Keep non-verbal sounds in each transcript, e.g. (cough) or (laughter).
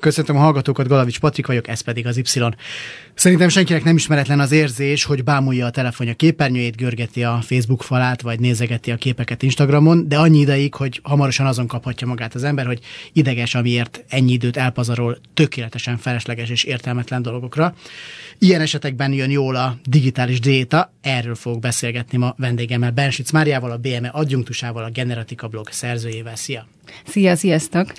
Köszöntöm a hallgatókat, Galavics Patrik vagyok, ez pedig az Y. Szerintem senkinek nem ismeretlen az érzés, hogy bámulja a telefonja képernyőjét, görgeti a Facebook falát, vagy nézegeti a képeket Instagramon, de annyi ideig, hogy hamarosan azon kaphatja magát az ember, hogy ideges, amiért ennyi időt elpazarol tökéletesen felesleges és értelmetlen dolgokra. Ilyen esetekben jön jól a digitális diéta, erről fogok beszélgetni ma vendégemmel, Bensic Máriával, a BME adjunktusával, a Generatika blog szerzőjével. Szia! Szia, sziasztok!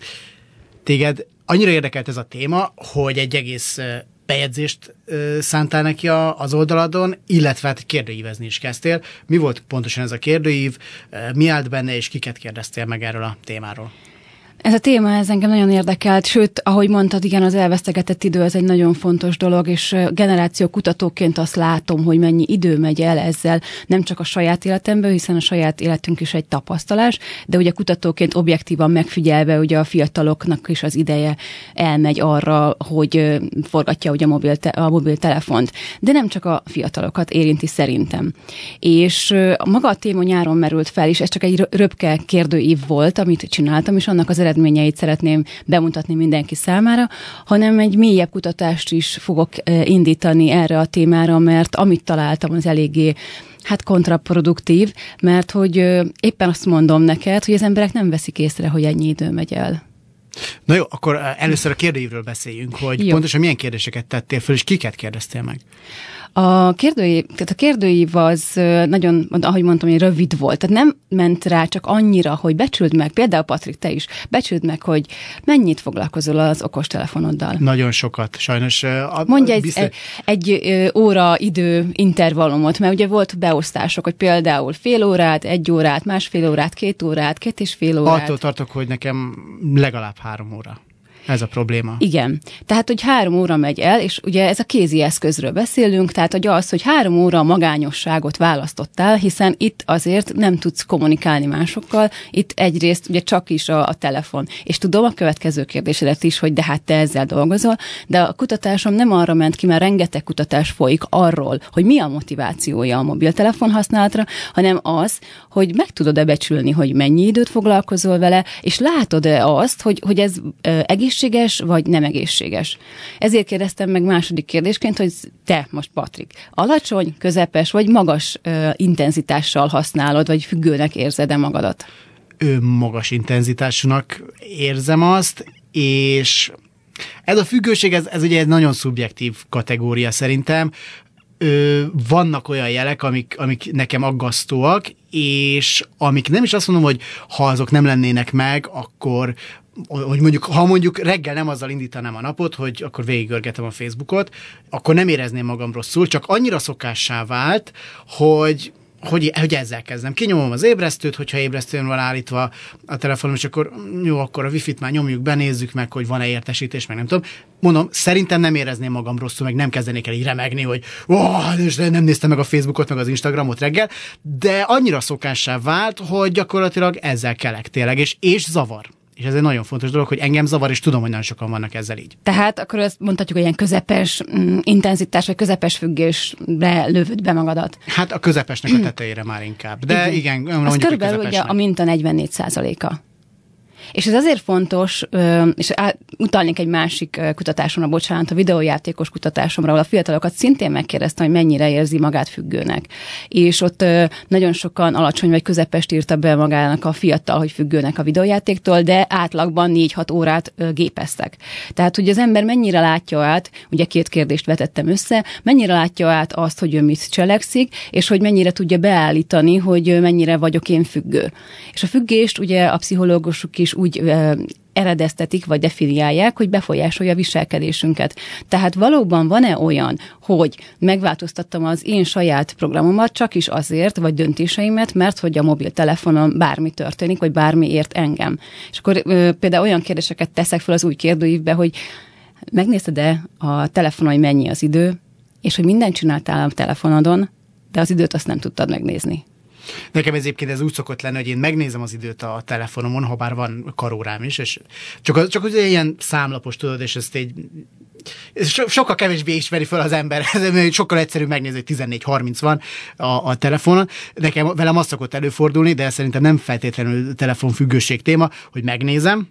Téged annyira érdekelt ez a téma, hogy egy egész bejegyzést szántál neki az oldaladon, illetve hát kérdőívezni is kezdtél. Mi volt pontosan ez a kérdőív, mi állt benne, és kiket kérdeztél meg erről a témáról? Ez a téma ez engem nagyon érdekelt, sőt, ahogy mondtad, igen, az elvesztegetett idő az egy nagyon fontos dolog, és generáció kutatóként azt látom, hogy mennyi idő megy el ezzel, nem csak a saját életemből, hiszen a saját életünk is egy tapasztalás, de ugye kutatóként objektívan megfigyelve, ugye a fiataloknak is az ideje elmegy arra, hogy forgatja ugye a, mobil, a mobiltelefont. De nem csak a fiatalokat érinti szerintem. És maga a téma nyáron merült fel, és ez csak egy röpke kérdőív volt, amit csináltam, és annak az eredményeit szeretném bemutatni mindenki számára, hanem egy mélyebb kutatást is fogok indítani erre a témára, mert amit találtam, az eléggé hát kontraproduktív, mert hogy éppen azt mondom neked, hogy az emberek nem veszik észre, hogy ennyi idő megy el. Na jó, akkor először a kérdőívről beszéljünk, hogy jó. pontosan milyen kérdéseket tettél föl, és kiket kérdeztél meg? A kérdőív, tehát a kérdőív az nagyon, ahogy mondtam, hogy rövid volt. Tehát nem ment rá csak annyira, hogy becsüld meg, például Patrik, te is, becsüld meg, hogy mennyit foglalkozol az okostelefonoddal. Nagyon sokat, sajnos. A, Mondj egy, biztos... egy, egy óra idő intervallumot, mert ugye volt beosztások, hogy például fél órát, egy órát, másfél órát, két órát, két és fél órát. Attól tartok, hogy nekem legalább három óra. Ez a probléma. Igen. Tehát, hogy három óra megy el, és ugye ez a kézi eszközről beszélünk, tehát hogy az, hogy három óra magányosságot választottál, hiszen itt azért nem tudsz kommunikálni másokkal, itt egyrészt ugye csak is a, a telefon. És tudom a következő kérdésedet is, hogy de hát te ezzel dolgozol, de a kutatásom nem arra ment ki, mert rengeteg kutatás folyik arról, hogy mi a motivációja a mobiltelefon használatra, hanem az, hogy meg tudod-e becsülni, hogy mennyi időt foglalkozol vele, és látod-e azt, hogy, hogy ez egész egészséges, vagy nem egészséges. Ezért kérdeztem meg második kérdésként, hogy te most, Patrik, alacsony, közepes vagy magas ö, intenzitással használod, vagy függőnek érzed-e magadat? Ő magas intenzitásúnak érzem azt, és ez a függőség, ez, ez ugye egy nagyon szubjektív kategória szerintem. Ö, vannak olyan jelek, amik, amik nekem aggasztóak, és amik nem is azt mondom, hogy ha azok nem lennének meg, akkor hogy mondjuk, ha mondjuk reggel nem azzal indítanám a napot, hogy akkor végigörgetem a Facebookot, akkor nem érezném magam rosszul, csak annyira szokássá vált, hogy hogy, hogy ezzel kezdem. Kinyomom az ébresztőt, hogyha ébresztőn van állítva a telefonom, és akkor jó, akkor a wifi-t már nyomjuk, benézzük meg, hogy van-e értesítés, meg nem tudom. Mondom, szerintem nem érezném magam rosszul, meg nem kezdenék el így remegni, hogy és nem néztem meg a Facebookot, meg az Instagramot reggel, de annyira szokássá vált, hogy gyakorlatilag ezzel kelek tényleg, és, és zavar. És ez egy nagyon fontos dolog, hogy engem zavar, és tudom, hogy nagyon sokan vannak ezzel így. Tehát akkor ezt mondhatjuk, hogy ilyen közepes mm, intenzitás, vagy közepes függésre lövöd be magadat. Hát a közepesnek a tetejére már inkább. De igen, igen mondjuk, Az körülbelül ugye a minta 44 százaléka. És ez azért fontos, és utalnék egy másik kutatásomra, bocsánat, a videójátékos kutatásomra, ahol a fiatalokat szintén megkérdeztem, hogy mennyire érzi magát függőnek. És ott nagyon sokan alacsony vagy közepest írta be magának a fiatal, hogy függőnek a videójátéktól, de átlagban 4-6 órát gépeztek. Tehát, hogy az ember mennyire látja át, ugye két kérdést vetettem össze, mennyire látja át azt, hogy ő mit cselekszik, és hogy mennyire tudja beállítani, hogy mennyire vagyok én függő. És a függést ugye a pszichológusok is úgy eredeztetik, vagy definiálják, hogy befolyásolja a viselkedésünket. Tehát valóban van-e olyan, hogy megváltoztattam az én saját programomat csak is azért, vagy döntéseimet, mert hogy a mobiltelefonon bármi történik, vagy bármi ért engem. És akkor például olyan kérdéseket teszek fel az új kérdőívbe, hogy megnézted-e a telefonon, hogy mennyi az idő, és hogy mindent csináltál a telefonodon, de az időt azt nem tudtad megnézni. Nekem ez egyébként ez úgy szokott lenni, hogy én megnézem az időt a telefonomon, ha bár van karórám is, és csak, csak ugye ilyen számlapos, tudod, és ezt egy so, sokkal kevésbé ismeri fel az ember, (laughs) sokkal egyszerűbb megnézni, hogy 14-30 van a, a telefonon. Nekem velem azt szokott előfordulni, de szerintem nem feltétlenül telefonfüggőség téma, hogy megnézem,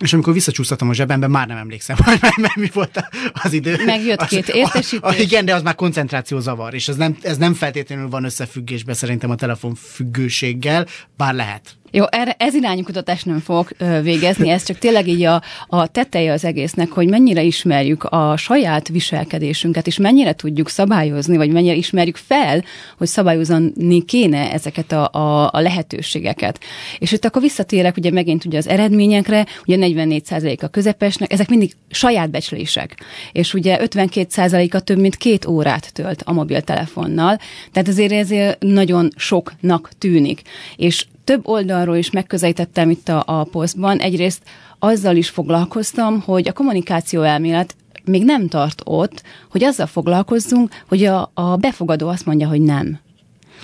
és amikor visszacsúsztatom a zsebembe, már nem emlékszem, (laughs) hogy már, már mi volt az idő. Megjött az, két értesítés. A, igen, de az már koncentráció zavar, és ez nem, ez nem feltétlenül van összefüggésben szerintem a telefonfüggőséggel, bár lehet. Jó, erre, ez irányú kutatást nem fogok végezni, ez csak tényleg így a, a teteje az egésznek, hogy mennyire ismerjük a saját viselkedésünket, és mennyire tudjuk szabályozni, vagy mennyire ismerjük fel, hogy szabályozni kéne ezeket a, a, a lehetőségeket. És itt akkor visszatérek ugye megint ugye az eredményekre, ugye 44% a közepesnek, ezek mindig saját becslések. És ugye 52%-a több mint két órát tölt a mobiltelefonnal, tehát azért ez nagyon soknak tűnik. És több oldalról is megközelítettem itt a, a posztban. Egyrészt azzal is foglalkoztam, hogy a kommunikáció elmélet még nem tart ott, hogy azzal foglalkozzunk, hogy a, a befogadó azt mondja, hogy nem.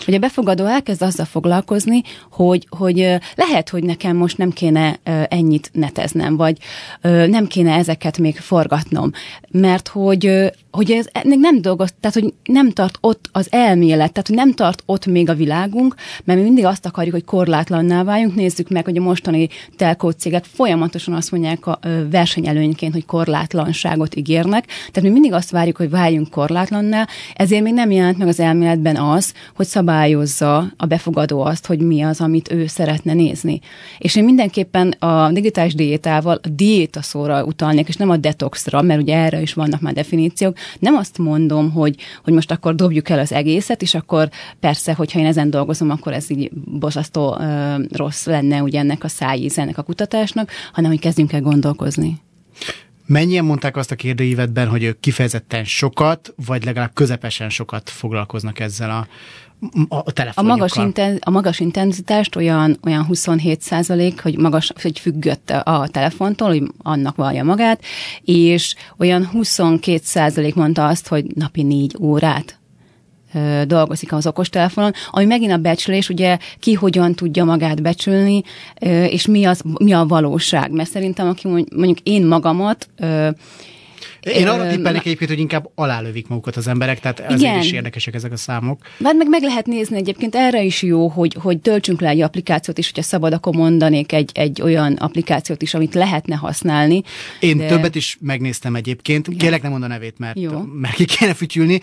Hogy a befogadó elkezd azzal foglalkozni, hogy, hogy lehet, hogy nekem most nem kéne ennyit neteznem, vagy nem kéne ezeket még forgatnom, mert hogy hogy ez nem dolgoz, tehát hogy nem tart ott az elmélet, tehát hogy nem tart ott még a világunk, mert mi mindig azt akarjuk, hogy korlátlanná váljunk. Nézzük meg, hogy a mostani telkó cégek folyamatosan azt mondják a versenyelőnyként, hogy korlátlanságot ígérnek. Tehát mi mindig azt várjuk, hogy váljunk korlátlanná, ezért még nem jelent meg az elméletben az, hogy szabályozza a befogadó azt, hogy mi az, amit ő szeretne nézni. És én mindenképpen a digitális diétával a diéta szóra utalnék, és nem a detoxra, mert ugye erre is vannak már definíciók, nem azt mondom, hogy, hogy most akkor dobjuk el az egészet, és akkor persze, hogyha én ezen dolgozom, akkor ez így borzasztó rossz lenne ugye ennek a szájíz, ennek a kutatásnak, hanem hogy kezdjünk el gondolkozni. Mennyien mondták azt a kérdőívetben, hogy ők kifejezetten sokat, vagy legalább közepesen sokat foglalkoznak ezzel a, a, a magas, inten, a magas intenzitást olyan, olyan 27 százalék, hogy magas, hogy függött a telefontól, hogy annak vallja magát, és olyan 22 százalék mondta azt, hogy napi négy órát dolgozik az okostelefonon, ami megint a becslés, ugye ki hogyan tudja magát becsülni, és mi, az, mi a valóság. Mert szerintem, aki mondjuk én magamat én arra tippelnék egyébként, hogy inkább alálövik magukat az emberek, tehát ezért Igen. is érdekesek ezek a számok. Hát meg meg lehet nézni egyébként, erre is jó, hogy, hogy töltsünk le egy applikációt is, hogyha szabad, akkor mondanék egy, egy olyan applikációt is, amit lehetne használni. Én de... többet is megnéztem egyébként, Igen. kérlek nem mond a nevét, mert, jó. mert ki kéne fütyülni.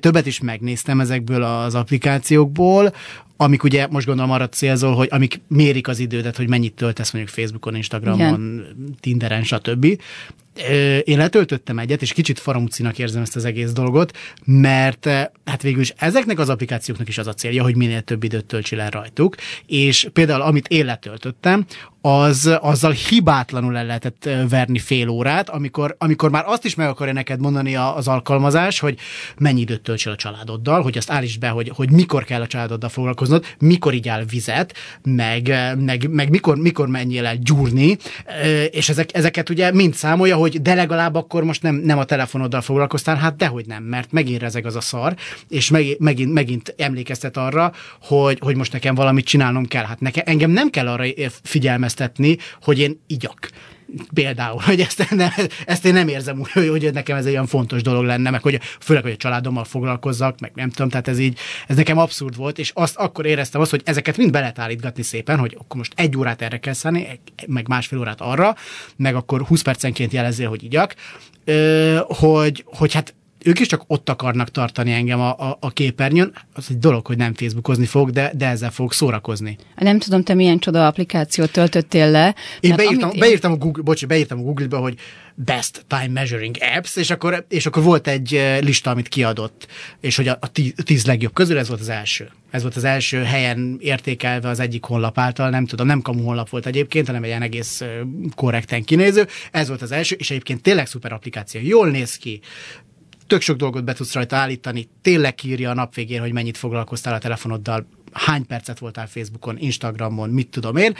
Többet is megnéztem ezekből az applikációkból, amik ugye most gondolom arra célzol, hogy amik mérik az idődet, hogy mennyit töltesz mondjuk Facebookon, Instagramon, Igen. Tinderen, stb. Én letöltöttem egyet, és kicsit faramúcinak érzem ezt az egész dolgot, mert hát végül is ezeknek az applikációknak is az a célja, hogy minél több időt töltsél el rajtuk, és például amit én letöltöttem, az, azzal hibátlanul el lehetett verni fél órát, amikor, amikor már azt is meg akarja neked mondani az alkalmazás, hogy mennyi időt töltsél a családoddal, hogy azt állítsd be, hogy, hogy mikor kell a családoddal foglalkoznod, mikor igyál vizet, meg, meg, meg mikor, mikor menjél el gyúrni, és ezek, ezeket ugye mind számolja, hogy de legalább akkor most nem, nem a telefonoddal foglalkoztál, hát dehogy nem, mert megint rezeg az a szar, és meg, megint, megint emlékeztet arra, hogy, hogy most nekem valamit csinálnom kell. Hát nekem, engem nem kell arra figyelmeztetni, hogy én igyak. Például, hogy ezt, nem, ezt én nem érzem úgy, hogy, nekem ez egy olyan fontos dolog lenne, meg hogy főleg, hogy a családommal foglalkozzak, meg nem tudom, tehát ez így, ez nekem abszurd volt, és azt akkor éreztem azt, hogy ezeket mind be lehet állítgatni szépen, hogy akkor most egy órát erre kell szállni, meg másfél órát arra, meg akkor 20 percenként jelezzél, hogy igyak, hogy, hogy hát ők is csak ott akarnak tartani engem a, a, a képernyőn. Az egy dolog, hogy nem Facebookozni fog, de, de ezzel fog szórakozni. Nem tudom, te milyen csoda applikációt töltöttél le. Én beírtam, én... beírtam, a Google, bocsi, beírtam a Google-be, hogy Best Time Measuring Apps, és akkor, és akkor volt egy eh, lista, amit kiadott, és hogy a, a tíz legjobb közül ez volt az első. Ez volt az első helyen értékelve az egyik honlap által, nem tudom, nem kamu honlap volt egyébként, hanem egy ilyen egész eh, korrekten kinéző. Ez volt az első, és egyébként tényleg szuper applikáció. Jól néz ki, tök sok dolgot be tudsz rajta állítani, tényleg írja a nap végén, hogy mennyit foglalkoztál a telefonoddal, hány percet voltál Facebookon, Instagramon, mit tudom én.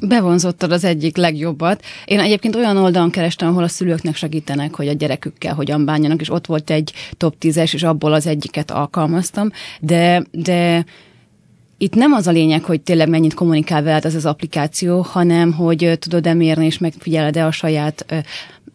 Bevonzottad az egyik legjobbat. Én egyébként olyan oldalon kerestem, ahol a szülőknek segítenek, hogy a gyerekükkel hogyan bánjanak, és ott volt egy top 10-es, és abból az egyiket alkalmaztam, de, de itt nem az a lényeg, hogy tényleg mennyit kommunikál veled az az applikáció, hanem hogy tudod-e mérni és megfigyeled-e a saját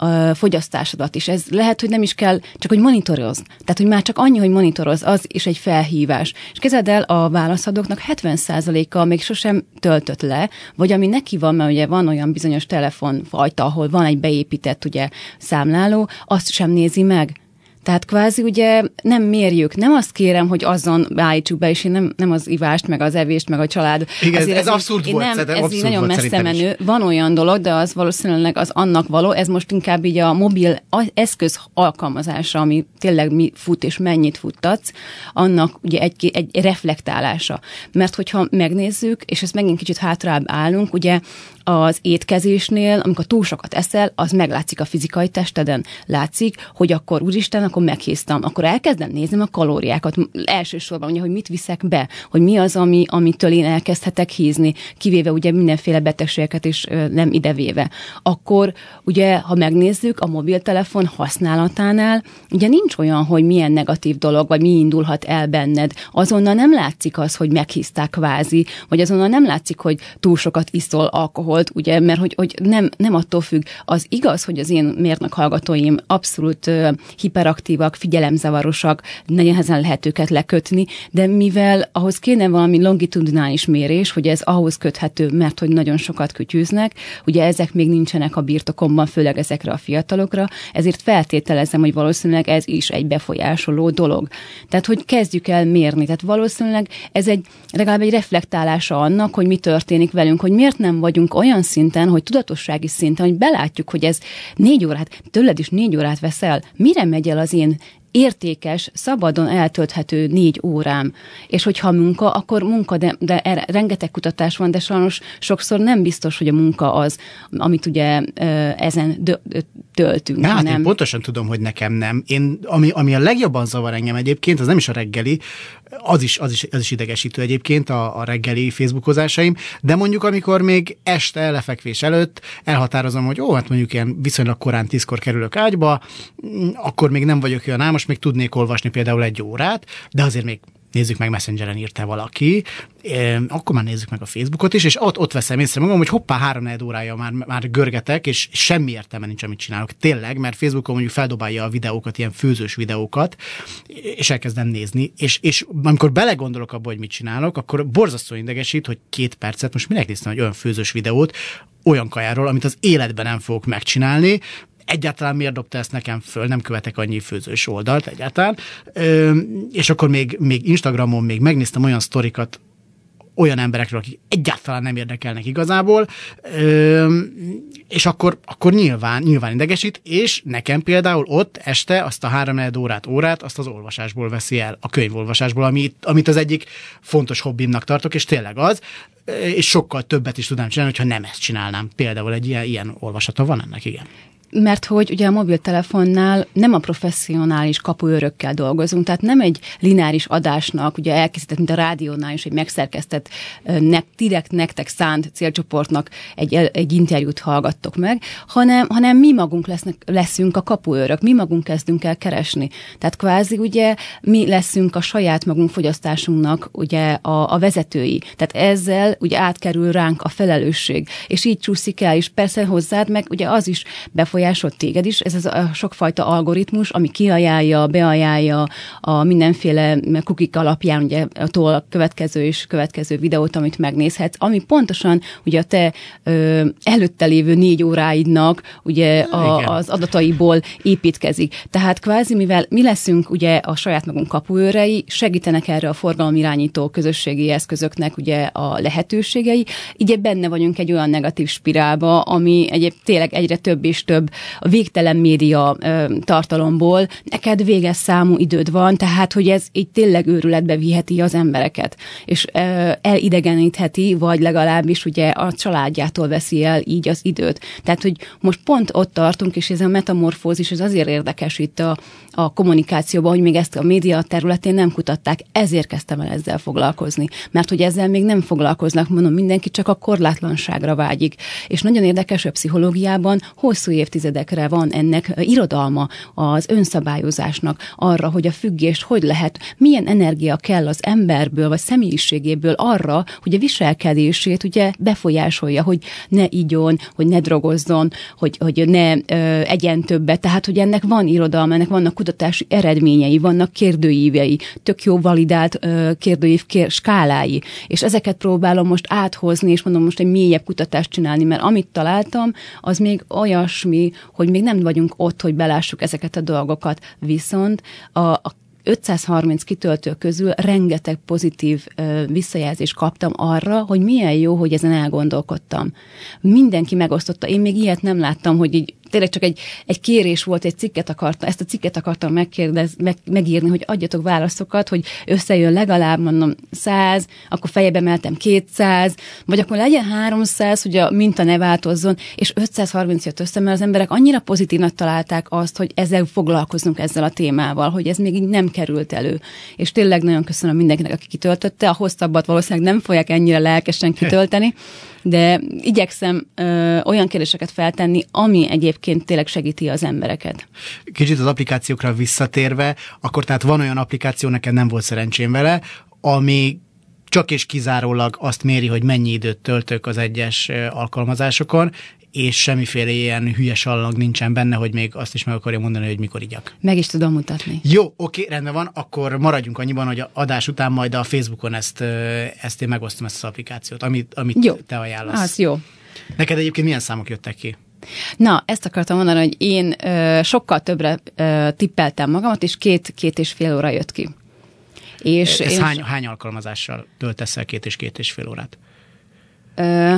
a fogyasztásodat is. Ez lehet, hogy nem is kell, csak hogy monitoroz. Tehát, hogy már csak annyi, hogy monitoroz, az is egy felhívás. És kezded el, a válaszadóknak 70%-a még sosem töltött le, vagy ami neki van, mert ugye van olyan bizonyos telefonfajta, ahol van egy beépített ugye számláló, azt sem nézi meg. Tehát kvázi ugye nem mérjük, nem azt kérem, hogy azon állítsuk be, és én nem, nem az ivást, meg az evést, meg a család. Igen, Azért ez, ez abszurd én volt, nem, ez abszurd nagyon volt messze menő. Is. Van olyan dolog, de az valószínűleg az annak való, ez most inkább így a mobil eszköz alkalmazása, ami tényleg mi fut és mennyit futtatsz, annak ugye egy, egy reflektálása. Mert hogyha megnézzük, és ezt megint kicsit hátrább állunk, ugye az étkezésnél, amikor túl sokat eszel, az meglátszik a fizikai testeden. Látszik, hogy akkor úristen, akkor meghéztam. Akkor elkezdem nézni a kalóriákat. Elsősorban ugye, hogy mit viszek be, hogy mi az, ami, amitől én elkezdhetek hízni, kivéve ugye mindenféle betegségeket is nem idevéve. Akkor ugye, ha megnézzük a mobiltelefon használatánál, ugye nincs olyan, hogy milyen negatív dolog, vagy mi indulhat el benned. Azonnal nem látszik az, hogy meghízták kvázi, vagy azonnal nem látszik, hogy túl sokat iszol alkohol volt, ugye, mert hogy, hogy nem, nem attól függ. Az igaz, hogy az én mérnök hallgatóim abszolút uh, hiperaktívak, figyelemzavarosak, nagyon nehezen lehet őket lekötni, de mivel ahhoz kéne valami longitudinális mérés, hogy ez ahhoz köthető, mert hogy nagyon sokat kütyűznek, ugye ezek még nincsenek a birtokomban, főleg ezekre a fiatalokra, ezért feltételezem, hogy valószínűleg ez is egy befolyásoló dolog. Tehát, hogy kezdjük el mérni. Tehát valószínűleg ez egy legalább egy reflektálása annak, hogy mi történik velünk, hogy miért nem vagyunk olyan szinten, hogy tudatossági szinten, hogy belátjuk, hogy ez négy órát, tőled is négy órát veszel, mire megy el az én értékes, szabadon eltölthető négy órám. És hogyha munka, akkor munka, de, de erre rengeteg kutatás van, de sajnos sokszor nem biztos, hogy a munka az, amit ugye ezen töltünk. Hát hanem... én pontosan tudom, hogy nekem nem. Én, ami, ami a legjobban zavar engem egyébként, az nem is a reggeli, az is, az is, az is idegesítő egyébként a, a reggeli facebookozásaim, de mondjuk amikor még este lefekvés előtt elhatározom, hogy ó, hát mondjuk ilyen viszonylag korán tízkor kerülök ágyba, mm, akkor még nem vagyok olyan ám, most még tudnék olvasni például egy órát, de azért még nézzük meg, Messengeren írta valaki, akkor már nézzük meg a Facebookot is, és ott, ott veszem észre magam, hogy hoppá, három órája már, már görgetek, és semmi értelme nincs, amit csinálok. Tényleg, mert Facebookon mondjuk feldobálja a videókat, ilyen főzős videókat, és elkezdem nézni, és, és amikor belegondolok abba, hogy mit csinálok, akkor borzasztó idegesít, hogy két percet, most minek néztem egy olyan főzős videót, olyan kajáról, amit az életben nem fogok megcsinálni, egyáltalán miért dobta ezt nekem föl, nem követek annyi főzős oldalt egyáltalán. Ö, és akkor még, még Instagramon még megnéztem olyan sztorikat, olyan emberekről, akik egyáltalán nem érdekelnek igazából, ö, és akkor, akkor nyilván, nyilván idegesít, és nekem például ott este azt a három órát, órát, azt az olvasásból veszi el, a könyvolvasásból, amit, amit az egyik fontos hobbimnak tartok, és tényleg az, és sokkal többet is tudnám csinálni, hogyha nem ezt csinálnám. Például egy ilyen, ilyen olvasata van ennek, igen mert hogy ugye a mobiltelefonnál nem a professzionális kapuőrökkel dolgozunk, tehát nem egy lineáris adásnak, ugye elkészített, mint a rádiónál is, egy megszerkesztett, ne, direkt nektek szánt célcsoportnak egy, egy interjút hallgattok meg, hanem, hanem mi magunk lesznek, leszünk a kapuőrök, mi magunk kezdünk el keresni. Tehát kvázi ugye mi leszünk a saját magunk fogyasztásunknak ugye a, a vezetői. Tehát ezzel ugye átkerül ránk a felelősség, és így csúszik el, és persze hozzád meg ugye az is befolyásolja, befolyásol téged is, ez az a sokfajta algoritmus, ami kiajánlja, beajánlja a mindenféle kukik alapján, ugye a következő és következő videót, amit megnézhetsz, ami pontosan ugye a te ö, előtte lévő négy óráidnak ugye a, az adataiból építkezik. Tehát kvázi, mivel mi leszünk ugye a saját magunk kapuőrei, segítenek erre a forgalomirányító közösségi eszközöknek ugye a lehetőségei, így benne vagyunk egy olyan negatív spirálba, ami egyéb tényleg egyre több és több a végtelen média tartalomból, neked véges számú időd van, tehát hogy ez így tényleg őrületbe viheti az embereket, és elidegenítheti, vagy legalábbis ugye a családjától veszi el így az időt. Tehát, hogy most pont ott tartunk, és ez a metamorfózis, ez azért érdekes itt a, a kommunikációban, hogy még ezt a média területén nem kutatták, ezért kezdtem el ezzel foglalkozni. Mert hogy ezzel még nem foglalkoznak, mondom, mindenki csak a korlátlanságra vágyik. És nagyon érdekes, a pszichológiában hosszú évtizedekre van ennek irodalma az önszabályozásnak arra, hogy a függést hogy lehet, milyen energia kell az emberből, vagy személyiségéből arra, hogy a viselkedését ugye befolyásolja, hogy ne igyon, hogy ne drogozzon, hogy, hogy ne ö, egyen többet. Tehát, hogy ennek van irodalma, ennek vannak kutatási eredményei, vannak kérdőívei, tök jó validált ö, kérdőív kér, skálái. És ezeket próbálom most áthozni, és mondom most egy mélyebb kutatást csinálni, mert amit találtam, az még olyasmi, hogy még nem vagyunk ott, hogy belássuk ezeket a dolgokat. Viszont a, a 530 kitöltő közül rengeteg pozitív ö, visszajelzést kaptam arra, hogy milyen jó, hogy ezen elgondolkodtam. Mindenki megosztotta. Én még ilyet nem láttam, hogy így tényleg csak egy, egy kérés volt, egy cikket akartam, ezt a cikket akartam megkérdez, meg, megírni, hogy adjatok válaszokat, hogy összejön legalább, mondom, 100, akkor fejebe emeltem 200, vagy akkor legyen 300, hogy a minta ne változzon, és 530 jött össze, mert az emberek annyira pozitívnak találták azt, hogy ezzel foglalkozunk ezzel a témával, hogy ez még így nem került elő. És tényleg nagyon köszönöm mindenkinek, aki kitöltötte, a hosszabbat valószínűleg nem fogják ennyire lelkesen kitölteni, de igyekszem ö, olyan kérdéseket feltenni, ami egyébként tényleg segíti az embereket. Kicsit az applikációkra visszatérve, akkor tehát van olyan applikáció, nekem nem volt szerencsém vele, ami csak és kizárólag azt méri, hogy mennyi időt töltök az egyes alkalmazásokon, és semmiféle ilyen hülye sallag nincsen benne, hogy még azt is meg akarja mondani, hogy mikor igyak. Meg is tudom mutatni. Jó, oké, rendben van, akkor maradjunk annyiban, hogy a adás után majd a Facebookon ezt, ezt én megosztom, ezt az applikációt, amit, amit jó. te ajánlasz. Az jó. Neked egyébként milyen számok jöttek ki? Na, ezt akartam mondani, hogy én ö, sokkal többre ö, tippeltem magamat, és két, két és fél óra jött ki. És Ez én hány, hány alkalmazással töltesz el két és két és fél órát? Ö,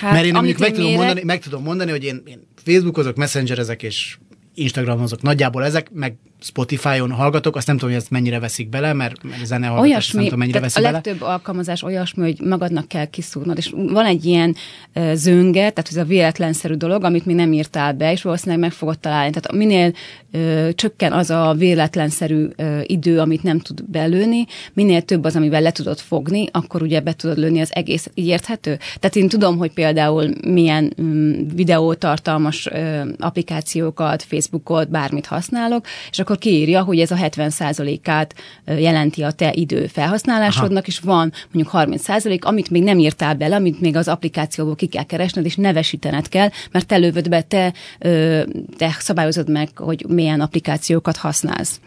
Hát, Mert én mondjuk meg, tudom mondani, meg tudom mondani, hogy én, én Facebookozok, messengerezek és Instagramozok. Nagyjából ezek, meg Spotify-on hallgatok, azt nem tudom, hogy ezt mennyire veszik bele, mert, mert zene hallgatás, nem tudom, mennyire veszik a bele. legtöbb alkalmazás olyasmi, hogy magadnak kell kiszúrnod, és van egy ilyen uh, zönge, tehát ez a véletlenszerű dolog, amit még nem írtál be, és valószínűleg meg fogod találni. Tehát minél uh, csökken az a véletlenszerű uh, idő, amit nem tud belőni, minél több az, amivel le tudod fogni, akkor ugye be tudod lőni az egész. Így érthető? Tehát én tudom, hogy például milyen um, videótartalmas uh, applikációkat, Facebookot, bármit használok, és akkor kiírja, hogy ez a 70%-át jelenti a te idő felhasználásodnak, Aha. és van mondjuk 30%, amit még nem írtál bele, amit még az applikációból ki kell keresned, és nevesítened kell, mert te lövöd be, te, te szabályozod meg, hogy milyen applikációkat használsz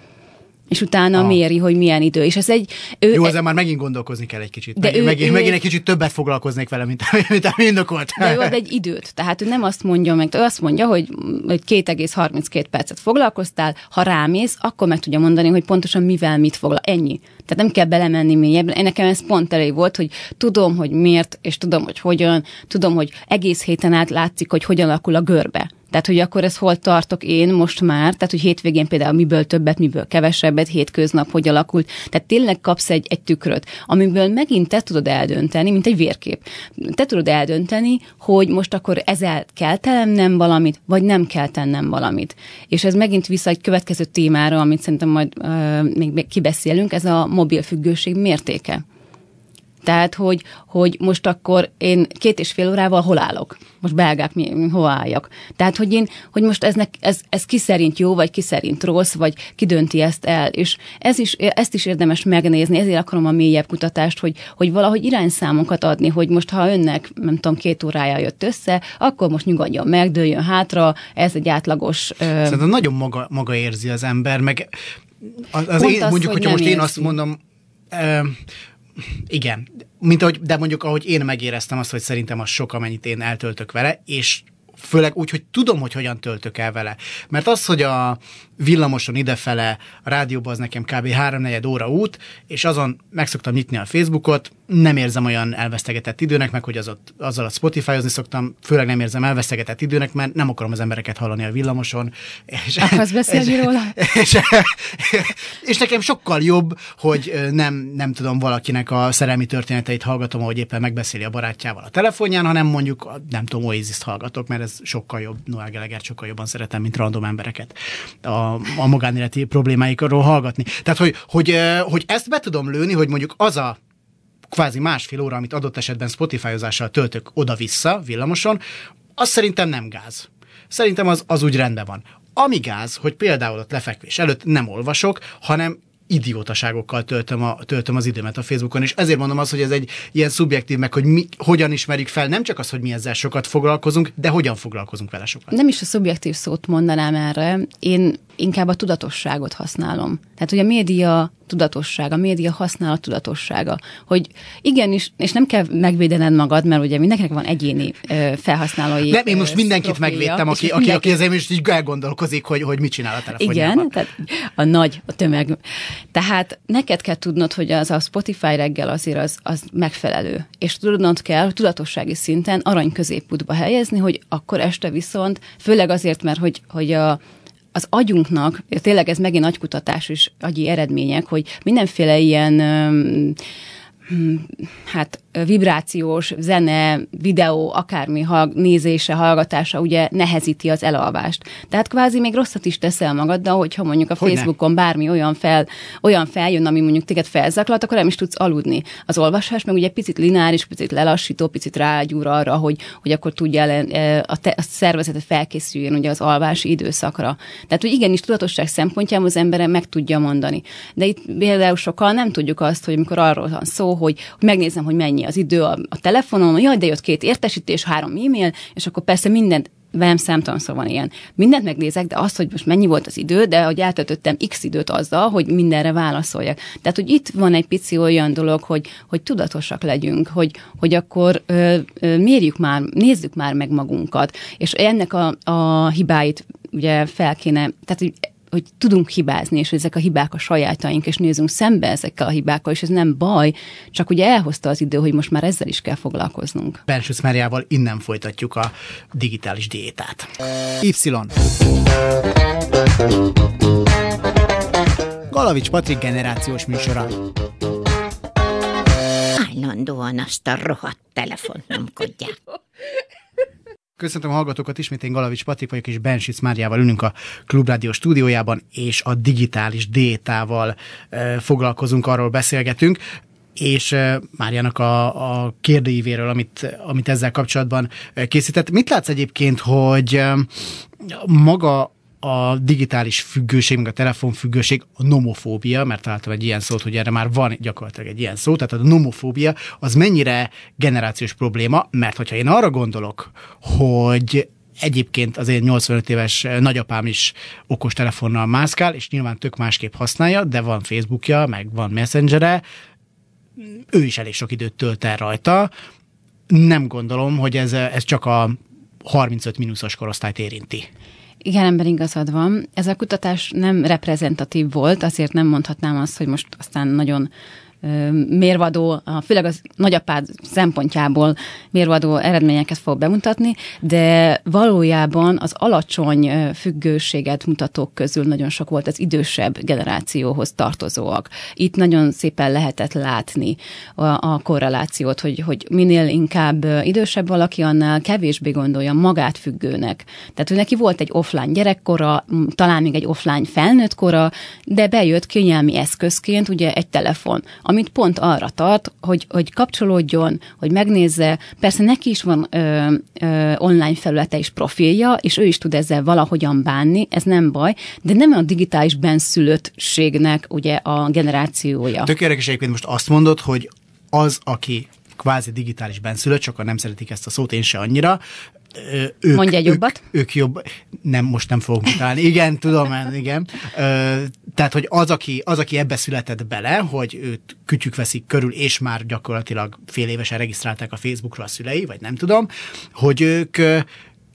és utána ah. méri, hogy milyen idő. És ez egy... Ő, Jó, ezzel már megint gondolkozni kell egy kicsit. De meg, ő, megint, ő, megint egy kicsit többet foglalkoznék vele, mint, (laughs) mint ami indokolt. De jó, egy időt. Tehát ő nem azt mondja meg, ő azt mondja, hogy, hogy 2,32 percet foglalkoztál, ha rámész, akkor meg tudja mondani, hogy pontosan mivel mit foglal. Ennyi. Tehát nem kell belemenni mélyebben. Nekem ez pont elég volt, hogy tudom, hogy miért, és tudom, hogy hogyan, tudom, hogy egész héten át látszik, hogy hogyan alakul a görbe. Tehát, hogy akkor ez hol tartok én most már, tehát, hogy hétvégén például miből többet, miből kevesebbet, hétköznap hogy alakult. Tehát tényleg kapsz egy, egy tükröt, amiből megint te tudod eldönteni, mint egy vérkép. Te tudod eldönteni, hogy most akkor ezzel kell tennem valamit, vagy nem kell tennem valamit. És ez megint vissza egy következő témára, amit szerintem majd uh, még kibeszélünk, ez a mobil függőség mértéke. Tehát, hogy, hogy most akkor én két és fél órával hol állok? Most belgák, mi, hol álljak? Tehát, hogy én, hogy most eznek, ez, ez ki szerint jó, vagy ki szerint rossz, vagy ki dönti ezt el. És ez is, ezt is érdemes megnézni, ezért akarom a mélyebb kutatást, hogy, hogy valahogy irányszámokat adni, hogy most ha önnek, nem tudom, két órája jött össze, akkor most nyugodjon meg, dőljön hátra, ez egy átlagos... Szerintem nagyon maga, maga érzi az ember, meg az, az én, mondjuk, hogy hogyha most érzi. én azt mondom, igen, mint ahogy, de mondjuk ahogy én megéreztem azt, hogy szerintem az sok, amennyit én eltöltök vele, és főleg úgy, hogy tudom, hogy hogyan töltök el vele. Mert az, hogy a villamoson idefele, a rádióban az nekem kb. 3 óra út, és azon meg szoktam nyitni a Facebookot, nem érzem olyan elvesztegetett időnek, meg hogy az ott, azzal a Spotify-ozni szoktam, főleg nem érzem elvesztegetett időnek, mert nem akarom az embereket hallani a villamoson. És, Akarsz beszélni és, róla? És, és nekem sokkal jobb, hogy nem, nem tudom, valakinek a szerelmi történeteit hallgatom, ahogy éppen megbeszéli a barátjával a telefonján, hanem mondjuk, nem tudom, Oasis-t hallgatok, mert ez sokkal jobb, Noel Gallagher sokkal jobban szeretem, mint random embereket a, a magánéleti problémáikról hallgatni. Tehát, hogy, hogy, hogy ezt be tudom lőni, hogy mondjuk az a kvázi másfél óra, amit adott esetben Spotify-ozással töltök oda-vissza villamoson, az szerintem nem gáz. Szerintem az, az úgy rendben van. Ami gáz, hogy például ott lefekvés előtt nem olvasok, hanem idiótaságokkal töltöm, a, töltöm az időmet a Facebookon, és ezért mondom azt, hogy ez egy ilyen szubjektív, meg hogy mi, hogyan ismerjük fel, nem csak az, hogy mi ezzel sokat foglalkozunk, de hogyan foglalkozunk vele sokat. Nem is a szubjektív szót mondanám erre, én inkább a tudatosságot használom. Tehát, hogy a média tudatossága, a média használat tudatossága, hogy igenis, és nem kell megvédened magad, mert ugye mindenkinek van egyéni ö, felhasználói Nem, én most mindenkit profilja, megvédtem, aki, aki, mindenki... aki azért most így elgondolkozik, hogy, hogy mit csinál a telefonjában. Igen, tehát a nagy, a tömeg. Tehát neked kell tudnod, hogy az a Spotify reggel azért az, az megfelelő. És tudnod kell tudatossági szinten arany középútba helyezni, hogy akkor este viszont, főleg azért, mert hogy, hogy a, az agyunknak, tényleg ez megint nagy kutatás és agyi eredmények, hogy mindenféle ilyen Hmm, hát vibrációs zene, videó, akármi hallg, nézése, hallgatása ugye nehezíti az elalvást. Tehát kvázi még rosszat is teszel magaddal, hogyha mondjuk a hogy Facebookon bármi olyan, fel, olyan feljön, ami mondjuk téged felzaklat, akkor nem is tudsz aludni. Az olvasás meg ugye picit lineáris, picit lelassító, picit rágyúr arra, hogy, hogy akkor tudja e, a, te, a szervezetet felkészüljön ugye az alvási időszakra. Tehát, hogy igenis tudatosság szempontjából az ember meg tudja mondani. De itt például sokan nem tudjuk azt, hogy amikor arról van szó, hogy, hogy megnézem, hogy mennyi az idő a, a telefonon, jaj, de jött két értesítés, három e-mail, és akkor persze mindent velem számtalan szó van ilyen. Mindent megnézek, de azt, hogy most mennyi volt az idő, de hogy eltöltöttem x időt azzal, hogy mindenre válaszoljak. Tehát, hogy itt van egy pici olyan dolog, hogy, hogy tudatosak legyünk, hogy, hogy akkor ö, ö, mérjük már, nézzük már meg magunkat, és ennek a, a hibáit ugye fel kéne, tehát hogy hogy tudunk hibázni, és hogy ezek a hibák a sajátaink, és nézzünk szembe ezekkel a hibákkal, és ez nem baj, csak ugye elhozta az idő, hogy most már ezzel is kell foglalkoznunk. Bensősz Máriával innen folytatjuk a digitális diétát. Y. Galavics Patrik generációs műsora. Állandóan azt a rohadt telefont nyomkodják. (laughs) Köszöntöm a hallgatókat, ismét én Galavics Patrik vagyok, és Bensic Máriával ülünk a Klubrádió stúdiójában, és a digitális diétával e, foglalkozunk, arról beszélgetünk és Máriának a, a kérdőívéről, amit, amit ezzel kapcsolatban készített. Mit látsz egyébként, hogy maga a digitális függőség, meg a telefonfüggőség, a nomofóbia, mert találtam egy ilyen szót, hogy erre már van gyakorlatilag egy ilyen szó, tehát a nomofóbia az mennyire generációs probléma, mert hogyha én arra gondolok, hogy egyébként az én 85 éves nagyapám is okos telefonnal mászkál, és nyilván tök másképp használja, de van Facebookja, meg van Messengere, ő is elég sok időt tölt el rajta. Nem gondolom, hogy ez, ez csak a 35 mínuszos korosztályt érinti. Igen, ember igazad van. Ez a kutatás nem reprezentatív volt, azért nem mondhatnám azt, hogy most aztán nagyon mérvadó, főleg az nagyapád szempontjából mérvadó eredményeket fog bemutatni, de valójában az alacsony függőséget mutatók közül nagyon sok volt az idősebb generációhoz tartozóak. Itt nagyon szépen lehetett látni a, a korrelációt, hogy, hogy minél inkább idősebb valaki, annál kevésbé gondolja magát függőnek. Tehát, hogy neki volt egy offline gyerekkora, talán még egy offline felnőtt kora, de bejött kényelmi eszközként ugye egy telefon, amit pont arra tart, hogy, hogy kapcsolódjon, hogy megnézze. Persze neki is van ö, ö, online felülete és profilja, és ő is tud ezzel valahogyan bánni, ez nem baj, de nem a digitális benszülöttségnek ugye a generációja. Tök érdekes egyébként most azt mondod, hogy az, aki kvázi digitális benszülött, csak nem szeretik ezt a szót, én se annyira, ők, Mondj egy jobbat. Ők, ők jobb, nem, most nem fogok mutatni. Igen, tudom, igen. Tehát, hogy az aki, az, aki ebbe született bele, hogy őt kütyük veszik körül, és már gyakorlatilag fél évesen regisztrálták a Facebookra a szülei, vagy nem tudom, hogy ők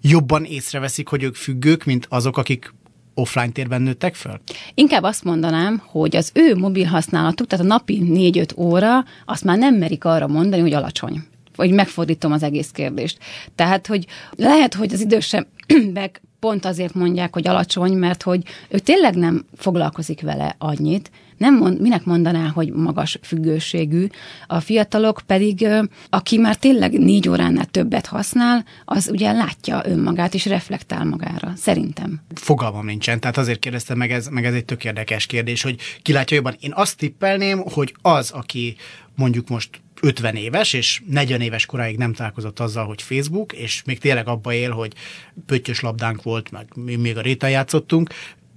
jobban észreveszik, hogy ők függők, mint azok, akik offline térben nőttek föl? Inkább azt mondanám, hogy az ő mobil használatuk, tehát a napi 4-5 óra, azt már nem merik arra mondani, hogy alacsony vagy megfordítom az egész kérdést. Tehát, hogy lehet, hogy az idősebbek pont azért mondják, hogy alacsony, mert hogy ő tényleg nem foglalkozik vele annyit, nem mond, minek mondaná, hogy magas függőségű, a fiatalok pedig, aki már tényleg négy óránál többet használ, az ugye látja önmagát és reflektál magára, szerintem. Fogalmam nincsen, tehát azért kérdeztem meg, ez, meg ez egy tök érdekes kérdés, hogy ki látja jobban. Én azt tippelném, hogy az, aki mondjuk most 50 éves, és 40 éves koráig nem találkozott azzal, hogy Facebook, és még tényleg abba él, hogy pöttyös labdánk volt, meg mi még a réten játszottunk,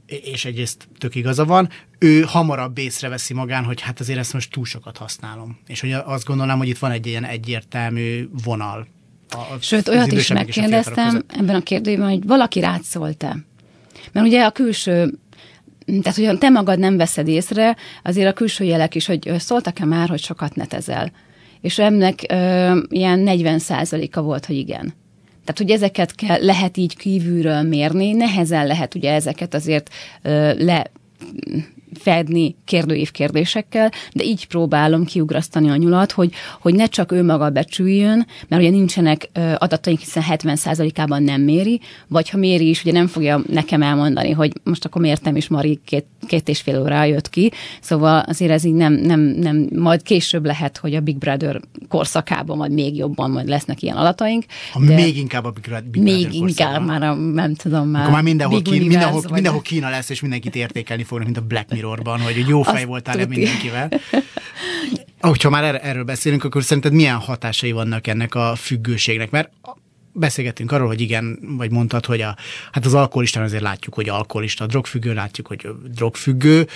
és egyrészt tök igaza van, ő hamarabb észreveszi magán, hogy hát azért ezt most túl sokat használom. És hogy azt gondolom, hogy itt van egy ilyen egyértelmű vonal. A, Sőt, olyat is megkérdeztem a ebben a kérdőjében, hogy valaki rád szólt-e. Mert ugye a külső tehát, hogyha te magad nem veszed észre, azért a külső jelek is, hogy szóltak-e már, hogy sokat netezel. És ennek ö, ilyen 40 a volt, hogy igen. Tehát, hogy ezeket kell, lehet így kívülről mérni, nehezen lehet ugye ezeket azért ö, le fedni kérdőív kérdésekkel, de így próbálom kiugrasztani a nyulat, hogy, hogy ne csak ő maga becsüljön, mert ugye nincsenek adataink, hiszen 70%-ában nem méri, vagy ha méri is, ugye nem fogja nekem elmondani, hogy most akkor mértem is Mari két, két és fél órá jött ki, szóval azért ez így nem, nem, nem, majd később lehet, hogy a Big Brother korszakában majd még jobban majd lesznek ilyen adataink. Ha de még inkább a Big, Brother Big Még inkább már, a, nem tudom már. Akkor már mindenhol, Kín, mindenhol, mindenhol Kína lesz, és mindenkit értékelni fognak, mint a Black Mirrorban, hogy jó fej voltál-e mindenkivel. Hogyha már er- erről beszélünk, akkor szerinted milyen hatásai vannak ennek a függőségnek? Mert beszélgettünk arról, hogy igen, vagy mondtad, hogy a, hát az alkoholistán azért látjuk, hogy alkoholista, drogfüggő, látjuk, hogy drogfüggő,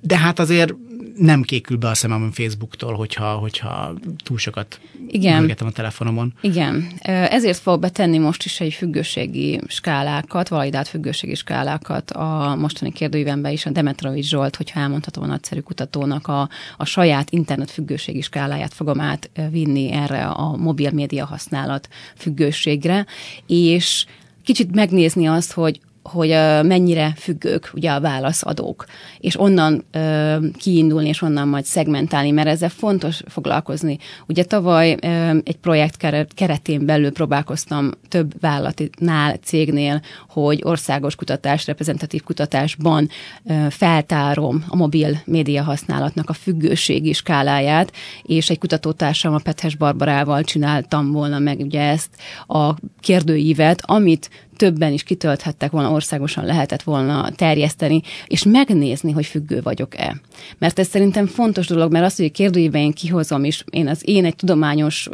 de hát azért nem kékül be a szemem Facebooktól, hogyha, hogyha túl sokat Igen. a telefonomon. Igen. Ezért fog betenni most is egy függőségi skálákat, validált függőségi skálákat a mostani kérdőívembe is a Demetrovics Zsolt, hogyha elmondhatom a nagyszerű kutatónak a, a saját internet függőségi skáláját fogom átvinni erre a mobil média használat függőségre, és kicsit megnézni azt, hogy hogy mennyire függők ugye a válaszadók, és onnan ö, kiindulni, és onnan majd szegmentálni, mert ezzel fontos foglalkozni. Ugye tavaly ö, egy projekt keretén belül próbálkoztam több vállalatnál, cégnél, hogy országos kutatás, reprezentatív kutatásban ö, feltárom a mobil média használatnak a függőségi skáláját, és egy kutatótársam, a Pethes Barbarával csináltam volna meg ugye ezt a kérdőívet, amit többen is kitölthettek volna, országosan lehetett volna terjeszteni, és megnézni, hogy függő vagyok-e. Mert ez szerintem fontos dolog, mert az, hogy a kérdőjében én kihozom, és én az én egy tudományos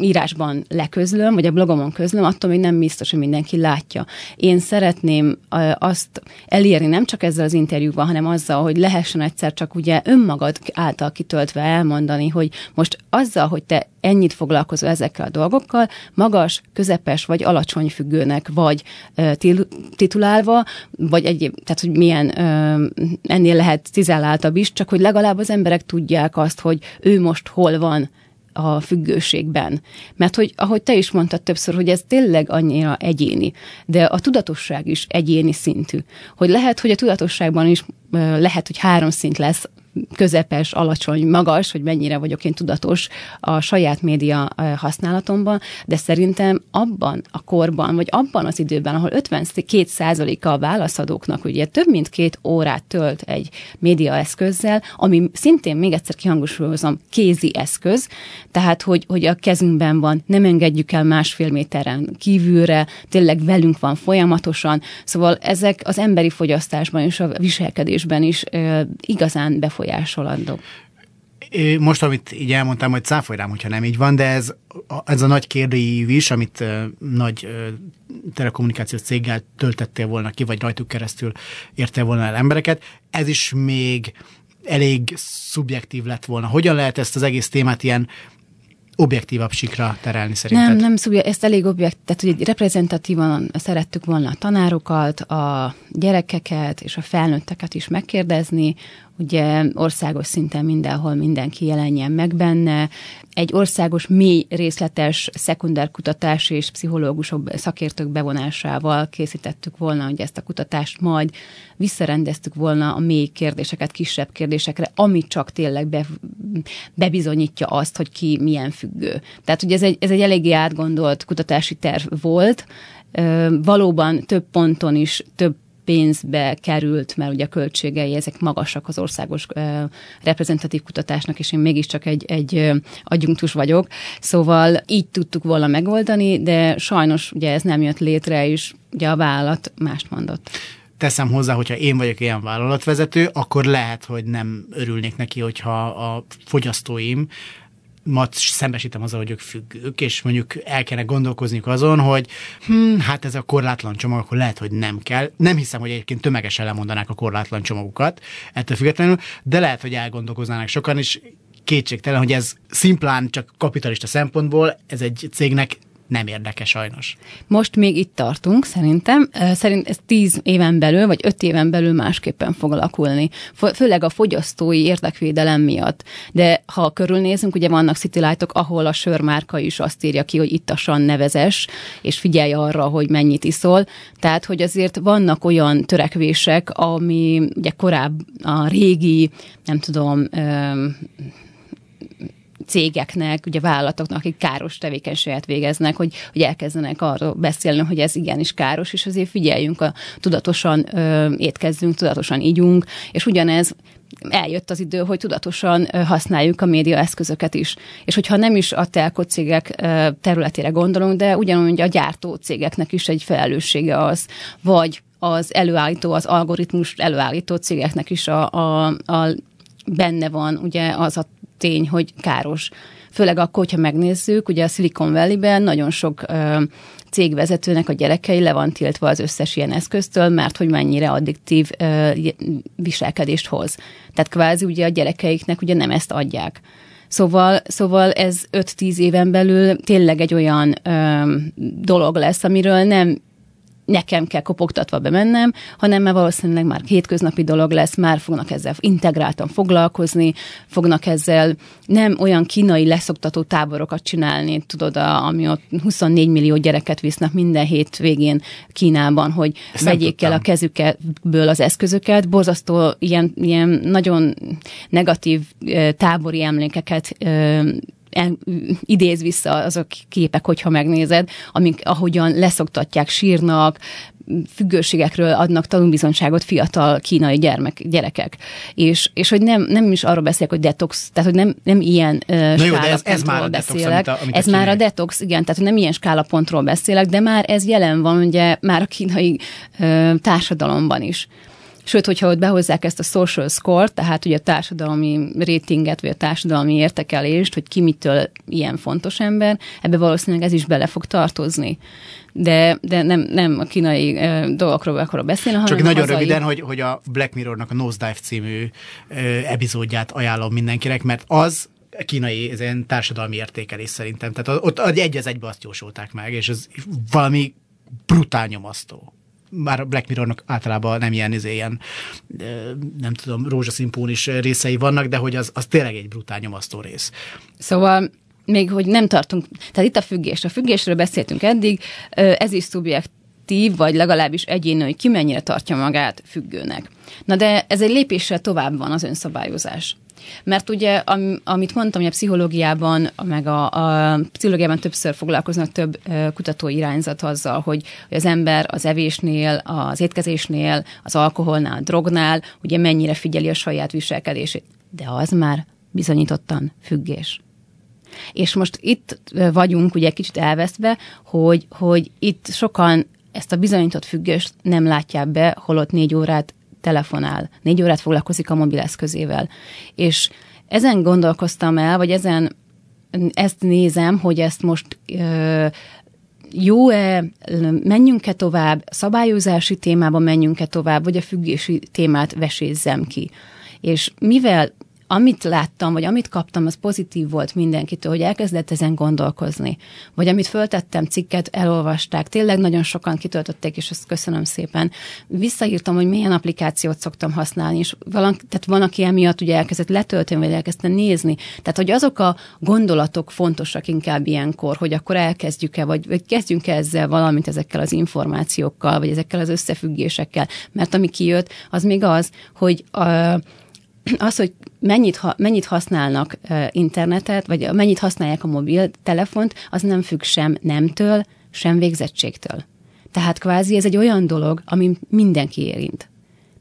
írásban leközlöm, vagy a blogomon közlöm, attól még nem biztos, hogy mindenki látja. Én szeretném azt elérni nem csak ezzel az interjúval, hanem azzal, hogy lehessen egyszer csak ugye önmagad által kitöltve elmondani, hogy most azzal, hogy te ennyit foglalkozol ezekkel a dolgokkal, magas, közepes vagy alacsony függőnek vagy titulálva, vagy egyéb, tehát hogy milyen ennél lehet tizelláltabb is, csak hogy legalább az emberek tudják azt, hogy ő most hol van a függőségben. Mert hogy, ahogy te is mondtad többször, hogy ez tényleg annyira egyéni, de a tudatosság is egyéni szintű. Hogy lehet, hogy a tudatosságban is lehet, hogy három szint lesz közepes, alacsony, magas, hogy mennyire vagyok én tudatos a saját média használatomban, de szerintem abban a korban, vagy abban az időben, ahol 52%-a a válaszadóknak ugye több mint két órát tölt egy média eszközzel, ami szintén még egyszer kihangosulozom, kézi eszköz, tehát hogy, hogy a kezünkben van, nem engedjük el másfél méteren kívülre, tényleg velünk van folyamatosan, szóval ezek az emberi fogyasztásban és a viselkedésben is igazán befolyásolandó. Most, amit így elmondtam, hogy cáfolj rám, hogyha nem így van, de ez, ez a nagy kérdőív is, amit nagy uh, telekommunikációs céggel töltettél volna ki, vagy rajtuk keresztül értél volna el embereket, ez is még elég szubjektív lett volna. Hogyan lehet ezt az egész témát ilyen objektívabb sikra terelni szerinted? Nem, nem szubja, ezt elég objekt, tehát hogy reprezentatívan szerettük volna a tanárokat, a gyerekeket és a felnőtteket is megkérdezni, ugye országos szinten mindenhol mindenki jelenjen meg benne. Egy országos, mély, részletes kutatás és pszichológusok, szakértők bevonásával készítettük volna hogy ezt a kutatást, majd visszarendeztük volna a mély kérdéseket kisebb kérdésekre, ami csak tényleg be, bebizonyítja azt, hogy ki milyen függő. Tehát ugye ez egy, ez egy eléggé átgondolt kutatási terv volt, valóban több ponton is több pénzbe került, mert ugye a költségei ezek magasak az országos reprezentatív kutatásnak, és én mégiscsak egy, egy adjunktus vagyok. Szóval így tudtuk volna megoldani, de sajnos ugye ez nem jött létre, és ugye a vállalat mást mondott teszem hozzá, hogyha én vagyok ilyen vállalatvezető, akkor lehet, hogy nem örülnék neki, hogyha a fogyasztóim mat szembesítem azzal, hogy ők függők, és mondjuk el kellene gondolkozniuk azon, hogy hm, hát ez a korlátlan csomag, akkor lehet, hogy nem kell. Nem hiszem, hogy egyébként tömegesen lemondanák a korlátlan csomagukat, ettől függetlenül, de lehet, hogy elgondolkoznának sokan, és kétségtelen, hogy ez szimplán csak kapitalista szempontból, ez egy cégnek nem érdekes sajnos. Most még itt tartunk, szerintem. Szerint ez tíz éven belül, vagy öt éven belül másképpen fog alakulni. Főleg a fogyasztói érdekvédelem miatt. De ha körülnézünk, ugye vannak city lightok, ahol a sörmárka is azt írja ki, hogy ittasan nevezes, és figyelj arra, hogy mennyit iszol. Tehát, hogy azért vannak olyan törekvések, ami ugye korábban a régi, nem tudom, cégeknek, ugye vállalatoknak, akik káros tevékenységet végeznek, hogy, hogy elkezdenek arról beszélni, hogy ez igenis káros, és azért figyeljünk, a, tudatosan ö, étkezzünk, tudatosan ígyunk, és ugyanez eljött az idő, hogy tudatosan használjuk a média eszközöket is. És hogyha nem is a telko cégek területére gondolunk, de ugyanúgy a gyártó cégeknek is egy felelőssége az, vagy az előállító, az algoritmus előállító cégeknek is a, a, a benne van ugye az a tény, hogy káros. Főleg akkor, hogyha megnézzük, ugye a Silicon Valley-ben nagyon sok ö, cégvezetőnek a gyerekei le van tiltva az összes ilyen eszköztől, mert hogy mennyire addiktív ö, viselkedést hoz. Tehát kvázi ugye a gyerekeiknek ugye nem ezt adják. Szóval, szóval ez 5-10 éven belül tényleg egy olyan ö, dolog lesz, amiről nem nekem kell kopogtatva bemennem, hanem mert valószínűleg már hétköznapi dolog lesz, már fognak ezzel integráltan foglalkozni, fognak ezzel nem olyan kínai leszoktató táborokat csinálni, tudod, a, ami ott 24 millió gyereket visznek minden végén Kínában, hogy Ezt vegyék el a kezükből az eszközöket, borzasztó ilyen, ilyen nagyon negatív tábori emlékeket el, idéz vissza azok képek, hogyha megnézed, amik ahogyan leszoktatják, sírnak, függőségekről adnak tanulbizonyságot fiatal kínai gyermek, gyerekek. És, és hogy nem, nem is arról beszélek, hogy detox, tehát hogy nem, nem ilyen uh, Na jó, de ez, ez már a beszélek. Detox, amit a, amit ez a már a detox, igen, tehát nem ilyen skálapontról beszélek, de már ez jelen van ugye már a kínai uh, társadalomban is. Sőt, hogyha ott behozzák ezt a social score, tehát ugye a társadalmi ratinget, vagy a társadalmi értekelést, hogy ki mitől ilyen fontos ember, ebbe valószínűleg ez is bele fog tartozni. De, de nem, nem a kínai uh, dolgokról akarok beszélni, hanem Csak nagyon hazai... röviden, hogy, hogy a Black Mirrornak a Nosedive című uh, epizódját ajánlom mindenkinek, mert az kínai ez ilyen társadalmi értékelés szerintem. Tehát ott egy az egybe azt jósolták meg, és ez valami brutál nyomasztó már a Black Mirrornak általában nem ilyen, izé, ilyen nem tudom, rózsaszínpón is részei vannak, de hogy az, az tényleg egy brutál nyomasztó rész. Szóval még hogy nem tartunk, tehát itt a függés. A függésről beszéltünk eddig, ez is szubjektív, vagy legalábbis egyéni, hogy ki mennyire tartja magát függőnek. Na de ez egy lépéssel tovább van az önszabályozás. Mert ugye, am, amit mondtam, hogy a pszichológiában, meg a, a pszichológiában többször foglalkoznak több kutató irányzat azzal, hogy, hogy az ember az evésnél, az étkezésnél, az alkoholnál, a drognál, ugye mennyire figyeli a saját viselkedését. De az már bizonyítottan függés. És most itt vagyunk ugye kicsit elvesztve, hogy, hogy itt sokan ezt a bizonyított függést nem látják be, holott négy órát telefonál, négy órát foglalkozik a mobileszközével. És ezen gondolkoztam el, vagy ezen ezt nézem, hogy ezt most ö, jó-e, menjünk-e tovább, szabályozási témában menjünk-e tovább, vagy a függési témát vesézzem ki. És mivel amit láttam, vagy amit kaptam, az pozitív volt mindenkitől, hogy elkezdett ezen gondolkozni. Vagy amit föltettem cikket, elolvasták, tényleg nagyon sokan kitöltötték, és ezt köszönöm szépen. Visszaírtam, hogy milyen applikációt szoktam használni, és valan, tehát van, aki emiatt ugye elkezdett letölteni, vagy elkezdte nézni. Tehát, hogy azok a gondolatok fontosak inkább ilyenkor, hogy akkor elkezdjük-e, vagy, vagy kezdjünk ezzel valamit ezekkel az információkkal, vagy ezekkel az összefüggésekkel. Mert ami kijött, az még az, hogy a, az, hogy mennyit, ha, mennyit használnak internetet, vagy mennyit használják a mobiltelefont, az nem függ sem nemtől, sem végzettségtől. Tehát kvázi ez egy olyan dolog, ami mindenki érint.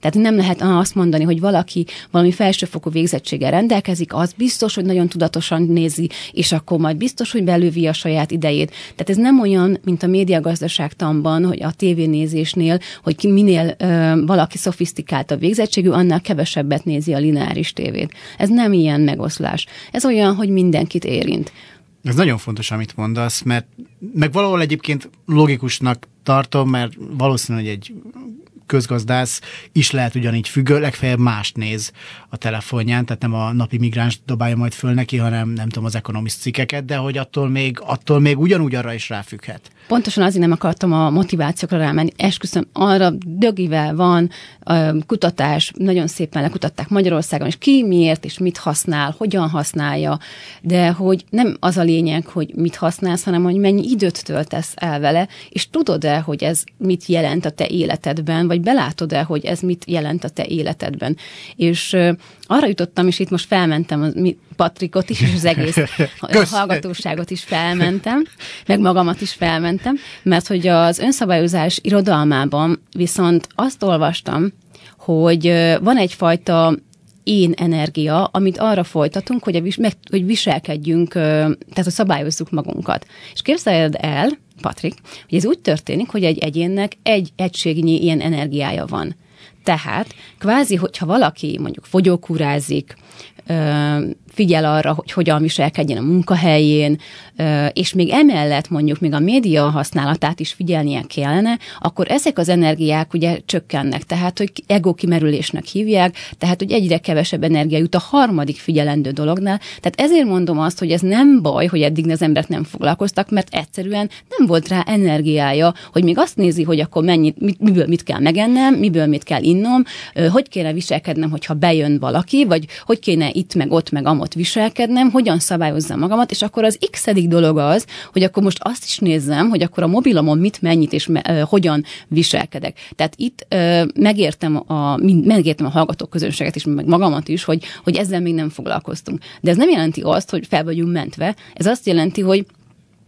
Tehát nem lehet azt mondani, hogy valaki valami felsőfokú végzettséggel rendelkezik, az biztos, hogy nagyon tudatosan nézi, és akkor majd biztos, hogy belővi a saját idejét. Tehát ez nem olyan, mint a médiagazdaságtanban, hogy a tévénézésnél, hogy minél ö, valaki a végzettségű, annál kevesebbet nézi a lineáris tévét. Ez nem ilyen megoszlás. Ez olyan, hogy mindenkit érint. Ez nagyon fontos, amit mondasz, mert meg valahol egyébként logikusnak tartom, mert valószínű, hogy egy közgazdász is lehet ugyanígy függő, legfeljebb mást néz a telefonján, tehát nem a napi migráns dobálja majd föl neki, hanem nem tudom, az ekonomist cikkeket, de hogy attól még, attól még ugyanúgy arra is ráfügghet. Pontosan azért nem akartam a motivációkra rámenni. Esküszöm, arra dögivel van kutatás, nagyon szépen lekutatták Magyarországon, és ki miért és mit használ, hogyan használja, de hogy nem az a lényeg, hogy mit használsz, hanem hogy mennyi időt töltesz el vele, és tudod-e, hogy ez mit jelent a te életedben, vagy belátod-e, hogy ez mit jelent a te életedben. És arra jutottam, és itt most felmentem a Patrikot is, és az egész (laughs) Kösz. hallgatóságot is felmentem, meg magamat is felmentem, mert hogy az önszabályozás irodalmában viszont azt olvastam, hogy van egyfajta én energia, amit arra folytatunk, hogy, a vis, meg, hogy viselkedjünk, tehát hogy szabályozzuk magunkat. És képzeld el, Patrik, hogy ez úgy történik, hogy egy egyénnek egy egységnyi ilyen energiája van. Tehát kvázi, hogyha valaki mondjuk fogyókúrázik, figyel arra, hogy hogyan viselkedjen a munkahelyén, és még emellett mondjuk még a média használatát is figyelnie kellene, akkor ezek az energiák ugye csökkennek, tehát hogy ego kimerülésnek hívják, tehát hogy egyre kevesebb energia jut a harmadik figyelendő dolognál. Tehát ezért mondom azt, hogy ez nem baj, hogy eddig az emberek nem foglalkoztak, mert egyszerűen nem volt rá energiája, hogy még azt nézi, hogy akkor mennyit, mit, miből mit kell megennem, miből mit kell innom, hogy kéne viselkednem, hogyha bejön valaki, vagy hogy kéne itt meg ott meg amott viselkednem, hogyan szabályozzam magamat, és akkor az x dolog az, hogy akkor most azt is nézzem, hogy akkor a mobilomon mit, mennyit és me, uh, hogyan viselkedek. Tehát itt uh, megértem, a, megértem a hallgatók közönséget is, meg magamat is, hogy, hogy ezzel még nem foglalkoztunk. De ez nem jelenti azt, hogy fel vagyunk mentve. Ez azt jelenti, hogy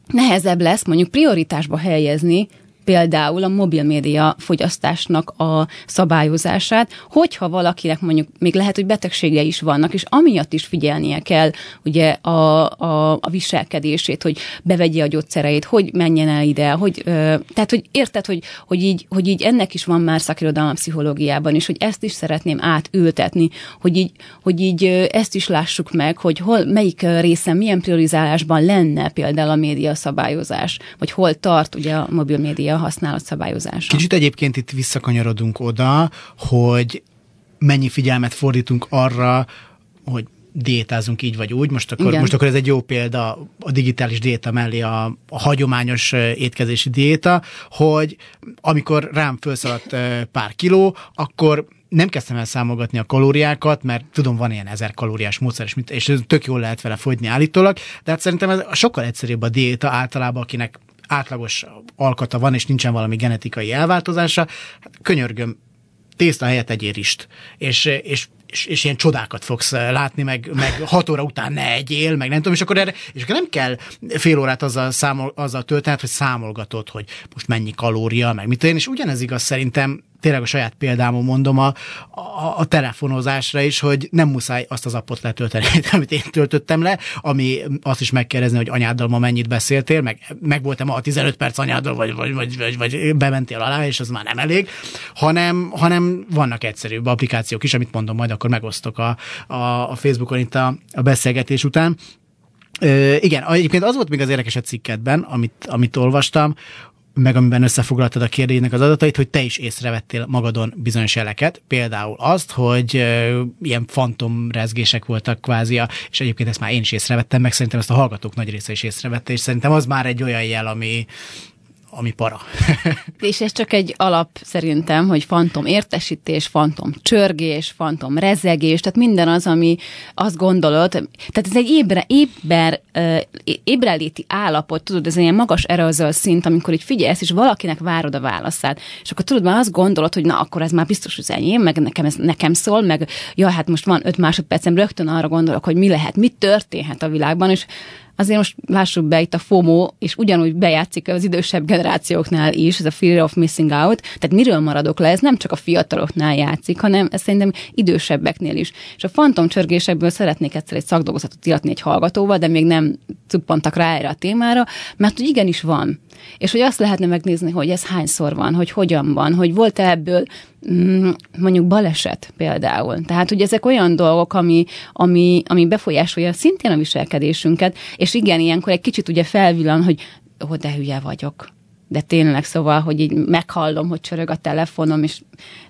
nehezebb lesz mondjuk prioritásba helyezni például a mobilmédia fogyasztásnak a szabályozását, hogyha valakinek mondjuk még lehet, hogy betegsége is vannak, és amiatt is figyelnie kell ugye a, a, a viselkedését, hogy bevegye a gyógyszereit, hogy menjen el ide, hogy, ö, tehát, hogy érted, hogy, hogy, így, hogy így ennek is van már szakirodalom pszichológiában is, hogy ezt is szeretném átültetni, hogy így, hogy így ezt is lássuk meg, hogy hol, melyik részen, milyen priorizálásban lenne például a média szabályozás, vagy hol tart ugye a mobil média a használat szabályozása. Kicsit egyébként itt visszakanyarodunk oda, hogy mennyi figyelmet fordítunk arra, hogy diétázunk így vagy úgy. Most akkor, most akkor ez egy jó példa a digitális diéta mellé a, a hagyományos étkezési diéta, hogy amikor rám felszaladt pár kiló, akkor nem kezdtem el számolgatni a kalóriákat, mert tudom, van ilyen ezer kalóriás módszer, és, és tök jól lehet vele fogyni állítólag, de hát szerintem ez sokkal egyszerűbb a diéta általában, akinek átlagos alkata van, és nincsen valami genetikai elváltozása, hát könyörgöm, tészta helyett egyél rist. És, és és, és ilyen csodákat fogsz látni, meg, meg hat óra után ne egyél, meg nem tudom, és akkor erre, és akkor nem kell fél órát azzal, számol, azzal töltened, hogy számolgatod, hogy most mennyi kalória, meg mit én, és ugyanez igaz szerintem tényleg a saját példámon mondom a, a, a telefonozásra is, hogy nem muszáj azt az appot letölteni, (laughs) amit én töltöttem le, ami azt is megkérdezni, hogy anyáddal ma mennyit beszéltél, meg, meg voltam a 15 perc anyáddal, vagy, vagy, vagy, vagy, vagy bementél alá, és az már nem elég, hanem, hanem vannak egyszerűbb applikációk is, amit mondom, majd akkor megosztok a, a, a Facebookon itt a, a beszélgetés után. Ö, igen, egyébként az volt még az érdekes a cikketben, amit, amit olvastam, meg amiben összefoglaltad a kérdének az adatait, hogy te is észrevettél magadon bizonyos jeleket, például azt, hogy ilyen fantomrezgések voltak kvázi, és egyébként ezt már én is észrevettem, meg szerintem ezt a hallgatók nagy része is észrevette, és szerintem az már egy olyan jel, ami, ami para. (laughs) és ez csak egy alap szerintem, hogy fantom értesítés, fantom csörgés, fantom rezegés, tehát minden az, ami azt gondolod, tehát ez egy ébre, éber, ébreléti állapot, tudod, ez ilyen magas aerosol szint, amikor így figyelsz, és valakinek várod a válaszát, és akkor tudod, már azt gondolod, hogy na, akkor ez már biztos az enyém, meg nekem, ez nekem szól, meg ja, hát most van öt másodpercem, rögtön arra gondolok, hogy mi lehet, mi történhet a világban, és azért most lássuk be itt a FOMO, és ugyanúgy bejátszik az idősebb generációknál is, ez a fear of missing out, tehát miről maradok le, ez nem csak a fiataloknál játszik, hanem ez szerintem idősebbeknél is. És a fantomcsörgésekből szeretnék egyszer egy szakdolgozatot iratni egy hallgatóval, de még nem cuppantak rá erre a témára, mert hogy igenis van. És hogy azt lehetne megnézni, hogy ez hányszor van, hogy hogyan van, hogy volt-e ebből mondjuk baleset például. Tehát, hogy ezek olyan dolgok, ami, ami, ami befolyásolja szintén a viselkedésünket, és igen, ilyenkor egy kicsit ugye felvillan, hogy ó, de hülye vagyok. De tényleg, szóval, hogy így meghallom, hogy csörög a telefonom, és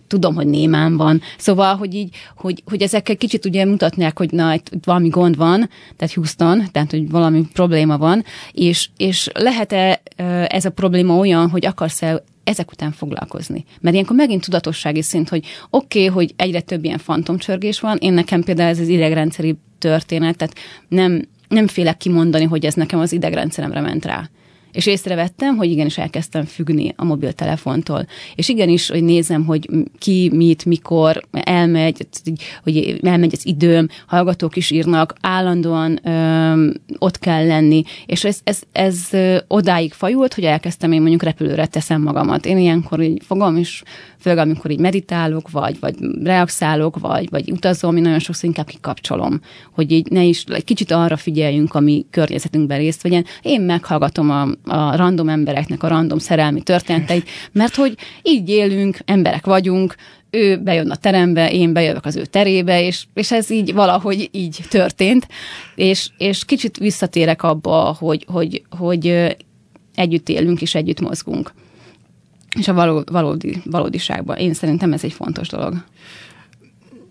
tudom, hogy némán van. Szóval, hogy így, hogy, hogy ezekkel kicsit ugye mutatnák, hogy na, itt valami gond van, tehát Houston, tehát, hogy valami probléma van, és, és lehet-e ez a probléma olyan, hogy akarsz-e ezek után foglalkozni. Mert ilyenkor megint tudatossági szint, hogy oké, okay, hogy egyre több ilyen fantomcsörgés van, én nekem például ez az idegrendszeri történet, tehát nem, nem félek kimondani, hogy ez nekem az idegrendszeremre ment rá. És észrevettem, hogy igenis elkezdtem függni a mobiltelefontól. És igenis, hogy nézem, hogy ki, mit, mikor elmegy, hogy elmegy az időm, hallgatók is írnak, állandóan ö, ott kell lenni. És ez, ez, ez odáig fajult, hogy elkezdtem én mondjuk repülőre teszem magamat. Én ilyenkor így fogom, és főleg amikor így meditálok, vagy, vagy reaxálok, vagy, vagy utazom, én nagyon sokszor inkább kikapcsolom, hogy így ne is, egy kicsit arra figyeljünk, ami környezetünkben részt vegyen. Én meghallgatom a, a random embereknek a random szerelmi történeteit, mert hogy így élünk, emberek vagyunk, ő bejön a terembe, én bejövök az ő terébe, és, és ez így valahogy így történt, és, és kicsit visszatérek abba, hogy, hogy, hogy együtt élünk és együtt mozgunk és a való, valódi, valódiságban. Én szerintem ez egy fontos dolog.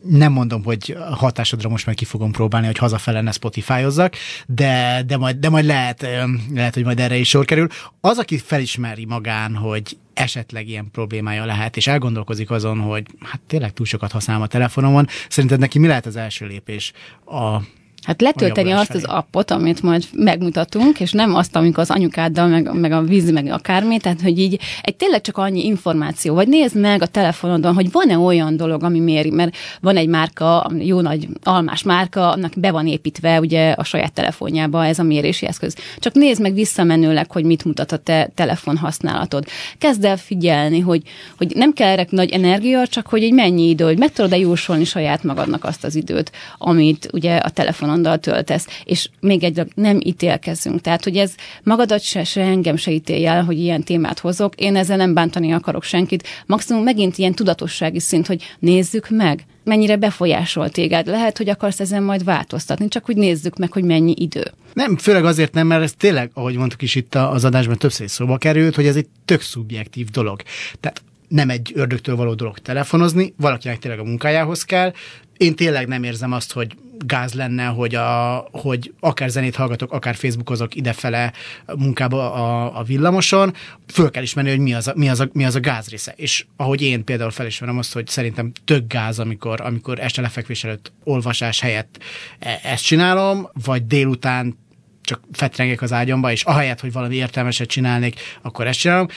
Nem mondom, hogy hatásodra most meg ki fogom próbálni, hogy hazafele ne Spotify-ozzak, de, de, majd, de majd lehet, lehet, hogy majd erre is sor kerül. Az, aki felismeri magán, hogy esetleg ilyen problémája lehet, és elgondolkozik azon, hogy hát tényleg túl sokat használom a telefonomon, szerinted neki mi lehet az első lépés a Hát letölteni azt az appot, amit majd megmutatunk, és nem azt, amikor az anyukáddal, meg, meg a víz, meg akármi, tehát hogy így egy tényleg csak annyi információ, vagy nézd meg a telefonodon, hogy van-e olyan dolog, ami méri, mert van egy márka, jó nagy almás márka, annak be van építve ugye a saját telefonjába ez a mérési eszköz. Csak nézd meg visszamenőleg, hogy mit mutat a te telefon használatod. Kezd el figyelni, hogy, hogy nem kell erre nagy energia, csak hogy egy mennyi idő, hogy meg tudod-e jósolni saját magadnak azt az időt, amit ugye a telefon telefonondal töltesz, és még egy nem ítélkezünk. Tehát, hogy ez magadat se, se engem se ítélj el, hogy ilyen témát hozok. Én ezzel nem bántani akarok senkit. Maximum megint ilyen tudatossági szint, hogy nézzük meg, mennyire befolyásol téged. Lehet, hogy akarsz ezen majd változtatni, csak hogy nézzük meg, hogy mennyi idő. Nem, főleg azért nem, mert ez tényleg, ahogy mondtuk is itt az adásban többször szóba került, hogy ez egy tök szubjektív dolog. Tehát nem egy ördögtől való dolog telefonozni, valakinek tényleg a munkájához kell. Én tényleg nem érzem azt, hogy gáz lenne, hogy, a, hogy akár zenét hallgatok, akár Facebookozok idefele munkába a, a villamoson, föl kell ismerni, hogy mi az, a, mi, az a, mi az a gáz része. És ahogy én például felismerem azt, hogy szerintem tök gáz, amikor, amikor este lefekvés előtt olvasás helyett e, ezt csinálom, vagy délután csak fetrengek az ágyamba, és ahelyett, hogy valami értelmeset csinálnék, akkor ezt csinálom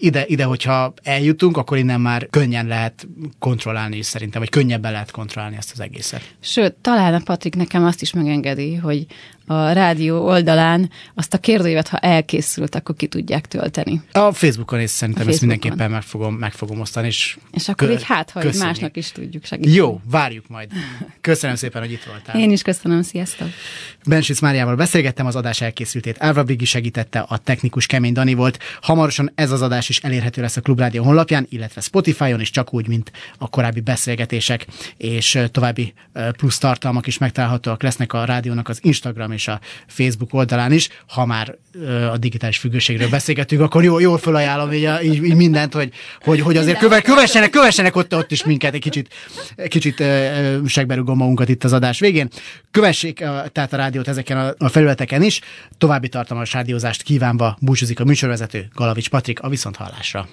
ide, ide, hogyha eljutunk, akkor innen már könnyen lehet kontrollálni szerintem, vagy könnyebben lehet kontrollálni ezt az egészet. Sőt, talán a Patrik nekem azt is megengedi, hogy a rádió oldalán azt a kérdőívet, ha elkészült, akkor ki tudják tölteni. A Facebookon is szerintem Facebookon. ezt mindenképpen meg fogom, meg fogom osztani. És, és akkor kö- így hát, ha másnak is tudjuk segíteni. Jó, várjuk majd. Köszönöm szépen, hogy itt voltál. Én is köszönöm, sziasztok. Bensic Máriával beszélgettem, az adás elkészültét Ávra Brigi segítette, a technikus Kemény Dani volt. Hamarosan ez az adás is elérhető lesz a Klubrádió honlapján, illetve Spotify-on is, csak úgy, mint a korábbi beszélgetések, és további plusz tartalmak is megtalálhatóak lesznek a rádiónak az Instagram és a Facebook oldalán is. Ha már a digitális függőségről beszélgetünk, akkor jól, jól felajánlom így, így, így mindent, hogy, hogy, hogy azért köve, kövessenek, kövessenek ott, ott is minket egy kicsit, kicsit segberúgom magunkat itt az adás végén. Kövessék tehát a rádiót ezeken a, a felületeken is. További tartalmas rádiózást kívánva búcsúzik a műsorvezető Galavics Patrik a viszonthallásra.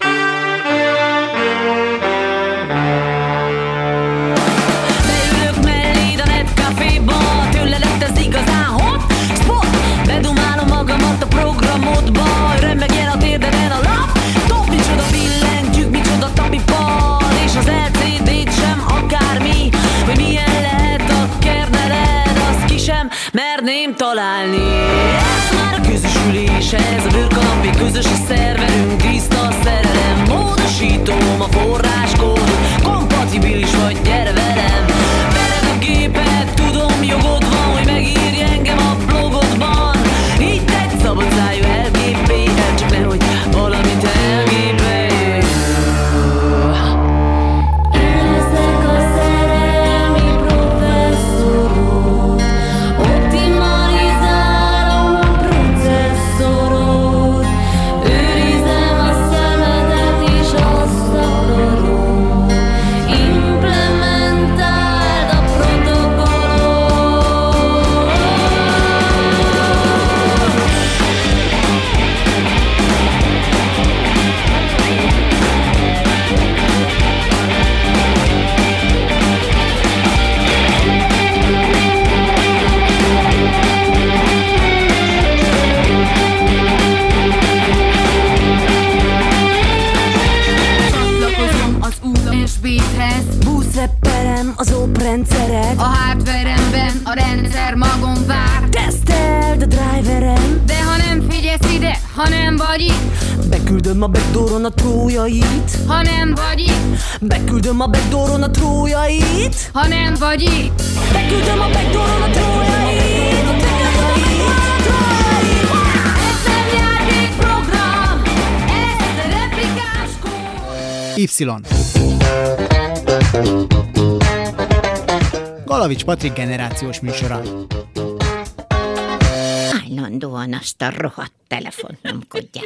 Beülök merném találni. Ez már a közösülés, ez a bőrkanapi közös a szerverünk, tiszta a szerelem, módosítom a forráskódot, kompatibilis vagy, gyere velem. Y. Galavics Patrik generációs műsora. Állandóan azt a rohadt telefont nyomkodják.